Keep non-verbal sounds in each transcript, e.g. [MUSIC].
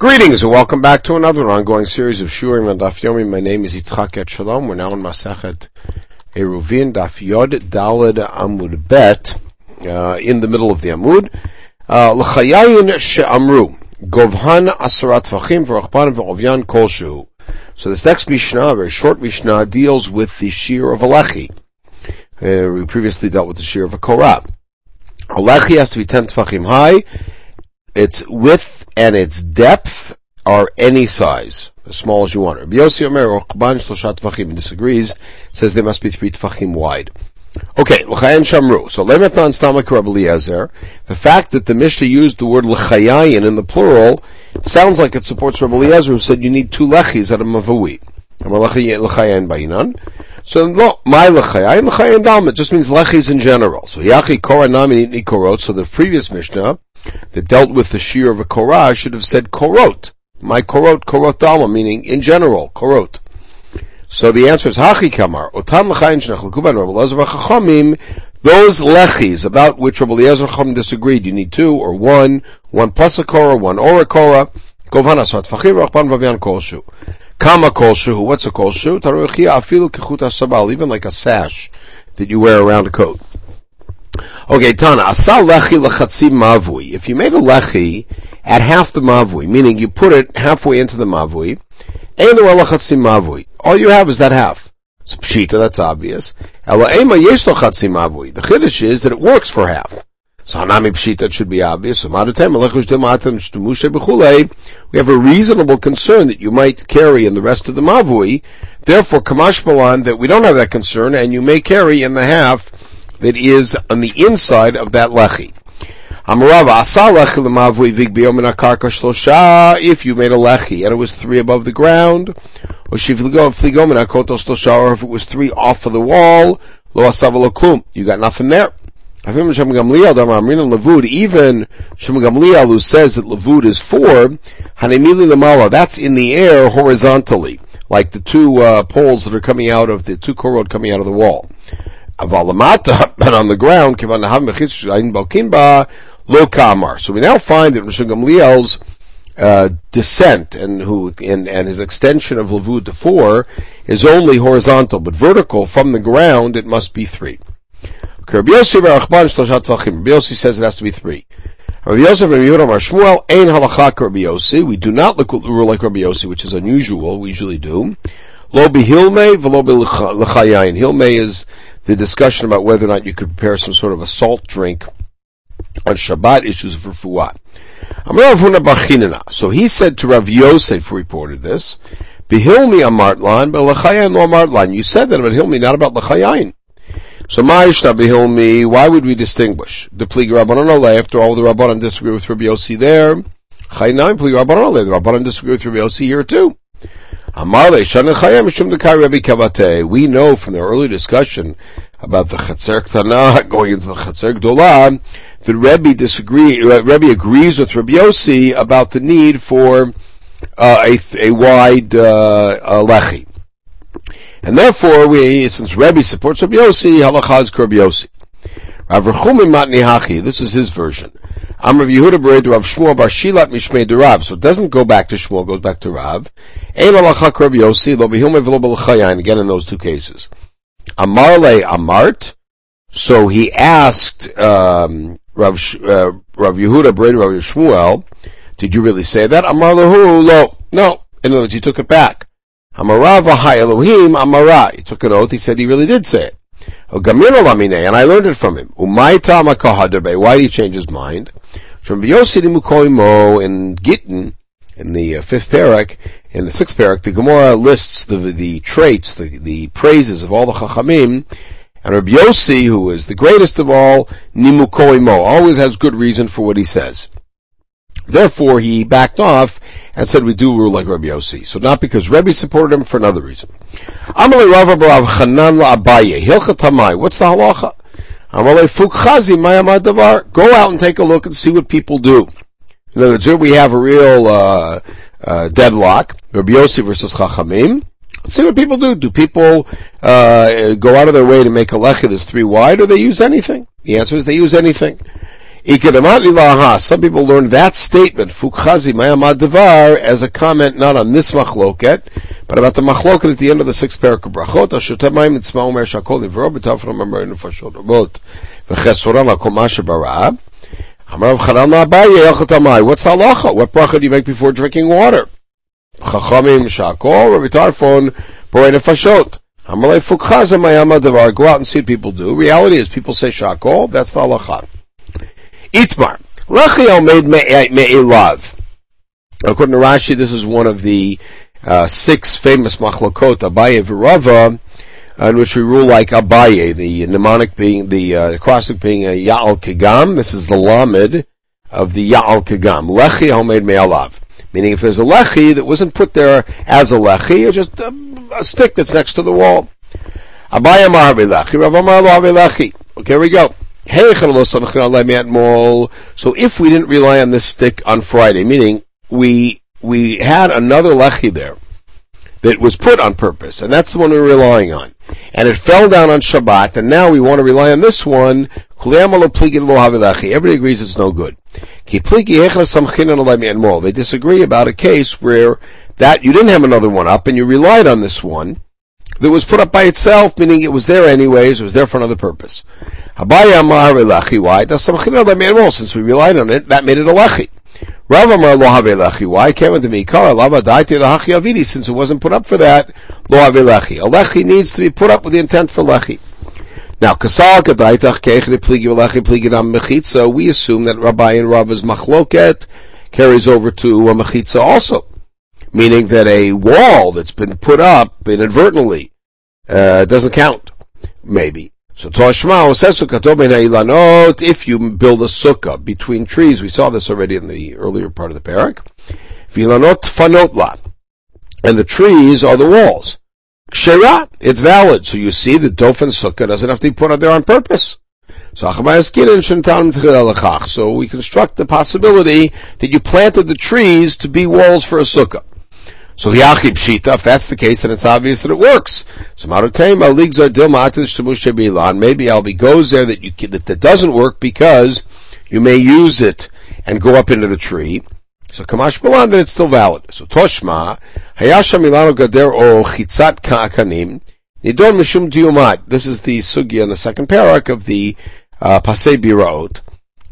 Greetings and welcome back to another ongoing series of Shiurim and Daf Yomi. My name is Yitzchak Etshalom. We're now in Masachet Eruvin, Daf Yod Dalid Amud Bet, uh, in the middle of the Amud. Uh, L'chayayin she'amru, govhan asarat v'achim v'rachban v'ovyan kolshu. So this next Mishnah, a very short Mishnah, deals with the shiur of a lechi. Uh, we previously dealt with the shiur of a korah. A lechi has to be 10 tefachim high. Its width and its depth are any size, as small as you want. Rabbi Yossi Omer or Chban Shloshat Tvachim disagrees, says they must be three Tvachim wide. Okay, l'chayan shamru. So lemetnan stamak Rabbi Eliezer. The fact that the Mishnah used the word l'chayayin in the plural sounds like it supports Rabbi Eliezer who said you need two lechis at a mavui. L'chayayin bayinan. So no, my l'chayayin, l'chayayin dalma just means lechis in general. So yachi koranami nitni korot. So the previous Mishnah that dealt with the shiur of a korah should have said korot. My korot, korot dalma, meaning in general, korot. So the answer is hachi kamar. Otam l'chayin shnechlekuban Rabbi Elazar v'chachamim. Those lechis about which Rabbi Eliezer Chacham disagreed, you need two or one, one plus a korah, one or a korah. Govanasat fachim rachban v'avyan kolshu. Kama kolshu. What's a kolshu? Taruchia afilu kechut sabal, even like a sash that you wear around a coat. Okay, Tana, asal lechi lechatzi mavui. If you made a lechi at half the mavui, meaning you put it halfway into the mavui, enu lechatzi mavui. All you have is that half. It's pshita, that's obvious. Ela ema yesh lechatzi mavui. The chiddush is that it works for half. So hanami pshita it should be obvious. We have a reasonable concern that you might carry in the rest of the mavui. Therefore, kamash balan that we don't have that concern, and you may carry in the half that is on the inside of that lechi. If you made a lechi and it was three above the ground, or if it was three off of the wall, you got nothing there. Even Shem Gamliel who says that Lavud is four, that's in the air horizontally, like the two uh, poles that are coming out of the two korod coming out of the wall. Avalamata, [LAUGHS] but on the ground, lo kamar. So we now find that Rosh Gamliel's uh, dissent and who and, and his extension of Lavud to four is only horizontal, but vertical from the ground it must be three. Rabbi Yossi says it has to be three. Rabbi Yosef and Yehuda Mar Shmuel ein halachak Rabbi Yossi. We do not look rule like Rabbi Yossi, which is unusual. We usually do. Lo behilme v'lo. Hilme is the discussion about whether or not you could prepare some sort of a salt drink on Shabbat issues of refuah. So he said to Rav Yosef, who reported this, Behilmi amartlan, but lechayayin lo amartlan. You said that about Hilmi, not about lechayayin. So ma'ishna behilmi, why would we distinguish? The plig rabbanon after all the rabbanon disagree with Rabbi Yossi there. Chayinayin plig rabbanon the rabbanon disagree with Rabbi Yossi here too. We know from the early discussion about the Chatzer Ktana going into the Chatzer Gdolah that Rebbe disagree, uh, Rebbe agrees with Rabbi Yossi about the need for uh, a, a wide uh, lechi. And therefore, we, since Rebbe supports Rabbi Yossi, halacha is Yossi. Rav Matni Hachi, this is his version. Amr Yehuda Bered Rav Shmuel Bar Shilat Mishmei Rav. So it doesn't go back to Shmuel, it goes back to Rav. Again in those two cases. Amar le Amart, so he asked, um, Rav, uh, Rav Yehuda Bered Rav Shmuel, did you really say that? Amar lo, no. In other words, he took it back. Amarav Elohim Amara. He took an oath, he said he really did say it. And I learned it from him. Why did he change his mind? From Biyosi in Gittin, in the uh, fifth parak, in the sixth parak, the Gemara lists the the traits, the, the praises of all the Chachamim, and Rabbi Yossi, who is the greatest of all, Nimukoimo, always has good reason for what he says. Therefore, he backed off and said we do rule like Rabbi Yossi. So not because Rabbi supported him, for another reason. Amalei Rav Rav Chanan La Abaye, Hilcha Tamai, what's the halacha? Go out and take a look and see what people do. In other words, here we have a real, uh, uh, deadlock, Rabbi Yossi versus Chachamim. Let's see what people do. Do people uh, go out of their way to make a lecha that's three wide, or they use anything? The answer is they use anything. Some people learn that statement, Fukhazi Mayamad Devar, as a comment not on this machloket, but about the machloket at the end of the sixth parak of Brachot, Ashotamayim Nitzma Omer Shakol Nivro, B'tafra Mamar Nufashot Rabot, V'chesoran L'kol Masha Barab, Amar Chanal Ma'abaye Yachot Amai, what's the halacha? What bracha do you make before drinking water? Chachamim Shakol, Rabbi Tarfon, Borei Nefashot. Amalei Fukhazi Mayamad Devar, go out and see what people do. Reality is people say Shakol, that's the halacha. Itmar. Lechiel made me'elav. Eh, According to Rashi, this is one of the uh, six famous machlokot, Abaye v'Rava, in which we rule like Abaye, the mnemonic being, the uh, acrostic being a Ya'al Kigam. This is the Lamed of the Ya'al Kigam. Lechi homemade me'alav. Meaning if there's a lechi that wasn't put there as a lechi, it's just a, a stick that's next to the wall. Abaye Amar lechi, Rav Amar lechi. Okay, here we go. So if we didn't rely on this stick on Friday, meaning we we had another lechi there that was put on purpose, and that's the one we're relying on, and it fell down on Shabbat, and now we want to rely on this one. Everybody agrees it's no good. They disagree about a case where that you didn't have another one up, and you relied on this one that was put up by itself, meaning it was there anyways, it was there for another purpose. Why? Since we relied on it, that made it a lechi. Rav Amar Lo Have Lechi. Why? Came into me. Kara Lava Daiti Lehachi Avidi. Since it wasn't put up for that, Lo Have Lechi. A lechi needs to be put up with the intent for lechi. Now, Kasal Kadaitach Kechri Pligi Lechi Pligi Dam Mechitza. We assume that Rabbi and Rava's machloket carries over to a mechitza also, meaning that a wall that's been put up inadvertently uh, doesn't count. Maybe. So Toshma says ilanot, if you build a sukkah between trees, we saw this already in the earlier part of the parak. Vilanot fanotla. And the trees are the walls. Kshera, it's valid. So you see the Dofen Sukkah doesn't have to be put out there on purpose. So So we construct the possibility that you planted the trees to be walls for a sukkah. So Yachi Shita, if that's the case, then it's obvious that it works. So Marutema Ligzar Bilan. Maybe Albi goes there that you that, that doesn't work because you may use it and go up into the tree. So Kamash Milan, then it's still valid. So Toshma, Hayasha Milano Gader o Chitzat Ka'akanim, Nidon Mishum Diumat. This is the sugya in the second parak of the uh, Pasei Biraot.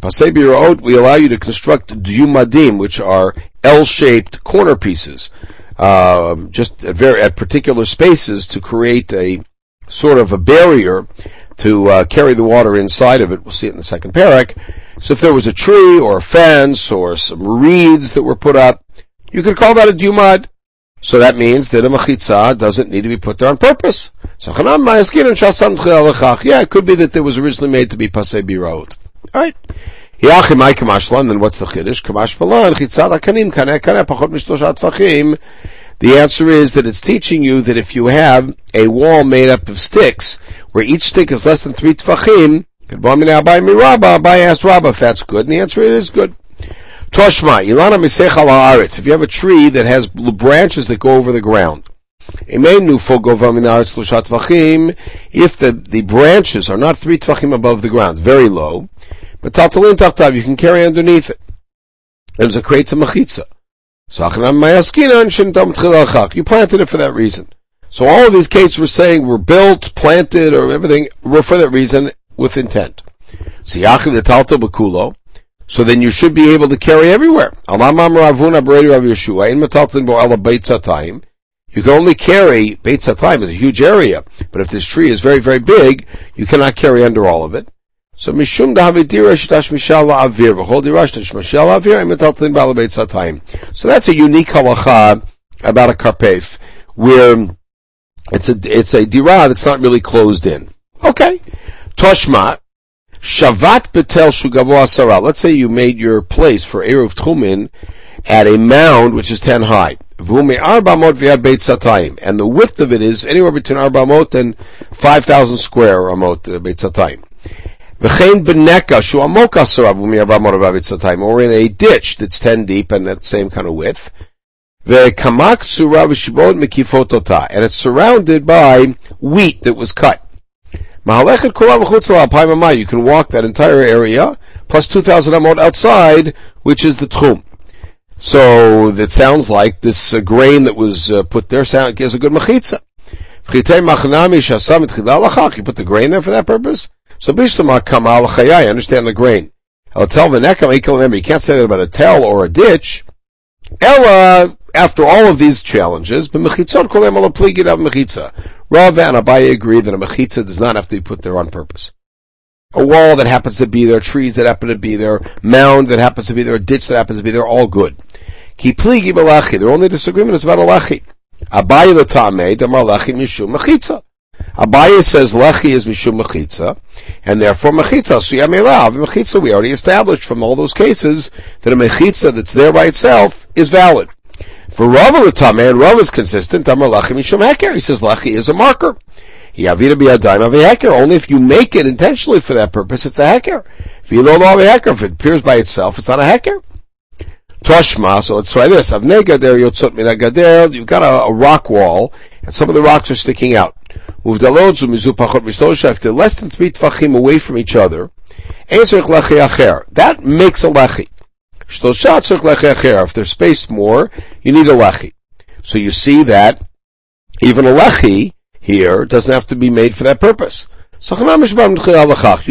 Pasei Biraot, we allow you to construct Diumadim, which are L-shaped corner pieces uh, just at, very, at particular spaces to create a sort of a barrier to uh, carry the water inside of it. We'll see it in the second parak. So if there was a tree or a fence or some reeds that were put up, you could call that a dumad. So that means that a machitza doesn't need to be put there on purpose. So yeah, it could be that it was originally made to be pasei Then what's the. The answer is that it's teaching you that if you have a wall made up of sticks, where each stick is less than three tfachim, Abaye asked Rabba if that's good, and the answer is good. Toshma, Ilana Misech If you have a tree that has branches that go over the ground, if the, the branches are not three tvachim above the ground, very low, but tatalin tachtav, you can carry underneath it. And it's a creates a machitza. You planted it for that reason. So all of these cases we're saying were built, planted, or everything were for that reason with intent. So then you should be able to carry everywhere. You can only carry, Beit Satayim is a huge area, but if this tree is very, very big, you cannot carry under all of it. So mishum davidira shtash mishal avir v'chol dira shtash mishal avir im metaltlin balabeit satayim. So that's a unique halacha about a karpef where it's a it's a dira that's not really closed in. Okay, toshma shavat betel shugavo asara. Let's say you made your place for eruv tchumin at a mound which is ten high. Vume arbamot v'yad beit satayim, and the width of it is anywhere between arbamot and five thousand square amot uh, beit satayim. V'chein or in a ditch that's ten deep and that same kind of width. V'kamak surav shibod mekifotota, and it's surrounded by wheat that was cut. You can walk that entire area, plus 2,000 amot outside, which is the tchum. So that sounds like this uh, grain that was uh, put there sound, gives a good mechitza. You put the grain there for that purpose? So bishlama kamal I understand the grain. I'll tell You can't say that about a tell or a ditch. Ella, after all of these challenges, but mechitza kolim al pligidav mechitza. Rav and Abaye agree that a mechitza does not have to be put there on purpose. A wall that happens to be there, trees that happen to be there, mound that happens to be there, a ditch that happens to be there, all good. Ki pligi balachi. Their only disagreement is about a lachi. Abaye l'tameh damar lachi mishum mechitza. Abaye says lechi is mishum mechitza, and therefore mechitza suyam elav. Mechitza we already established from all those cases that a mechitza that's there by itself is valid. For Rava l'tameh, and Rava is consistent. Damar lechi mishum heker. He says lechi is a marker. Yavida biyadayim heker. Only if you make it intentionally for that purpose, it's a heker. If you don't know heker, if it appears by itself, it's not a heker. Toshma, so let's try this. Avnei gader. You've got a, a, rock wall, and some of the rocks are sticking out. If they're less than three tfachim away from each other, that makes a lechi. If they're spaced more, you need a lechi. So you see that even a lechi here doesn't have to be made for that purpose. You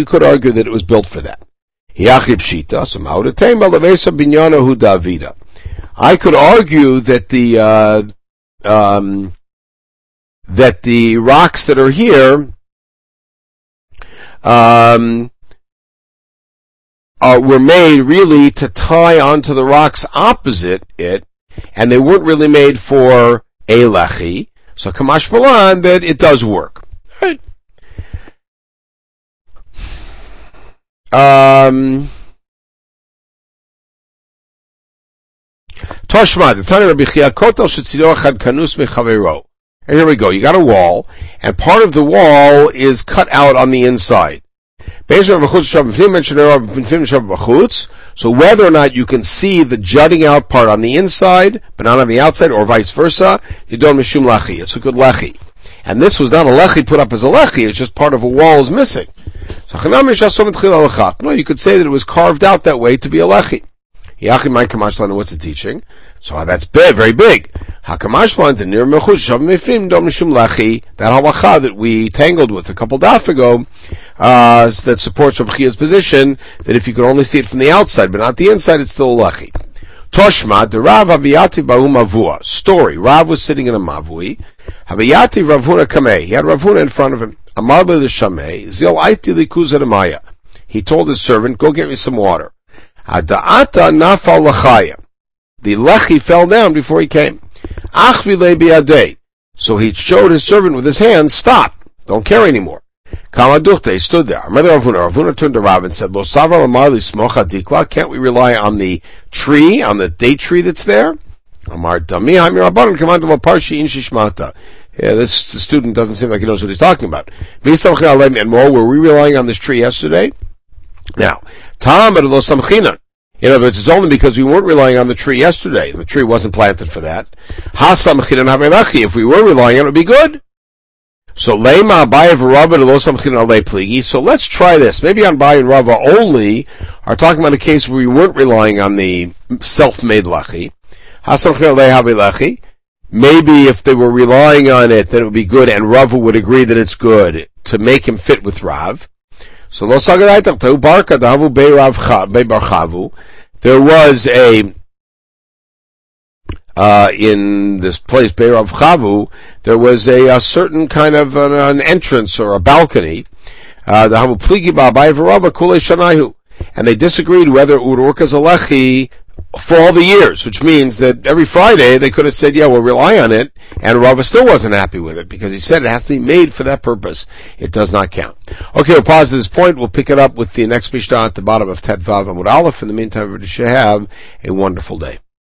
could argue that it was built for that. I could argue that the uh, um, that the rocks that are here um, are, were made really to tie onto the rocks opposite it, and they weren't really made for a lechi. So Kamash Malan that it does work. Right. Um, Toshma, the Tana Rabbi Chiya, Kotel Shetzidor Chad Kanus Mechavero. And here we go. You got a wall, and part of the wall is cut out on the inside. So whether or not you can see the jutting out part on the inside, but not on the outside, or vice versa, you don't mishum lachi. It's a good lachi. And this was not a lechi put up as a lechi, it's just part of a wall is missing. No, you could say that it was carved out that way to be a lechi. What's the teaching? So that's big, very big. Hakamashpan to Nirmachushov Mefim Domishum Lachi, that halacha that we tangled with a couple daf ago, uh, that supports Rabbi Chiya's position that if you could only see it from the outside but not the inside, it's still a lechi. Toshma, the Rav Abiyati Bahu Mavua. Story. Rav was sitting in a Mavui. Abiyati Ravuna Kameh. He had Ravuna in front of him. Amar the Shameh. Zil Aiti Likuzadamaya. He told his servant, go get me some water. Ada'ata Nafal Lachaya. The Lechi fell down before he came. Achvile Biadeh. So he showed his servant with his hand, stop. Don't care anymore. Kamaduchte stood there. Mother Ravuna. Ravuna turned to Rav and said, Lo smocha dikla. Can't we rely on the tree, on the date tree that's there? Amar Dami Hamir Rabbanon commanded La Parshi in Shishmata. Yeah, this student doesn't seem like he knows what he's talking about. And more, were we relying on this tree yesterday? Now, Tam Lo Samchinan. In other words, it's only because we weren't relying on the tree yesterday. The tree wasn't planted for that. If we were relying on it, it would be good. So. So let's try this. Maybe on Abaye and Rava only are talking about a case where we weren't relying on the self-made lachi. Maybe if they were relying on it, then it would be good, and Rava would agree that it's good to make him fit with Rav. So lo sagadaitak tehu barka Rav Chavu. There was a uh, in this place, Beirav Chavu, there was a, a, certain kind of an, an, entrance or a balcony. The Uh, and they disagreed whether it would for all the years, which means that every Friday they could have said, yeah, we'll rely on it, and Rava still wasn't happy with it because he said it has to be made for that purpose. It does not count. Okay, we'll pause at this point. We'll pick it up with the next Mishnah at the bottom of Tet Vav Amud Aleph. In the meantime, everybody should have a wonderful day.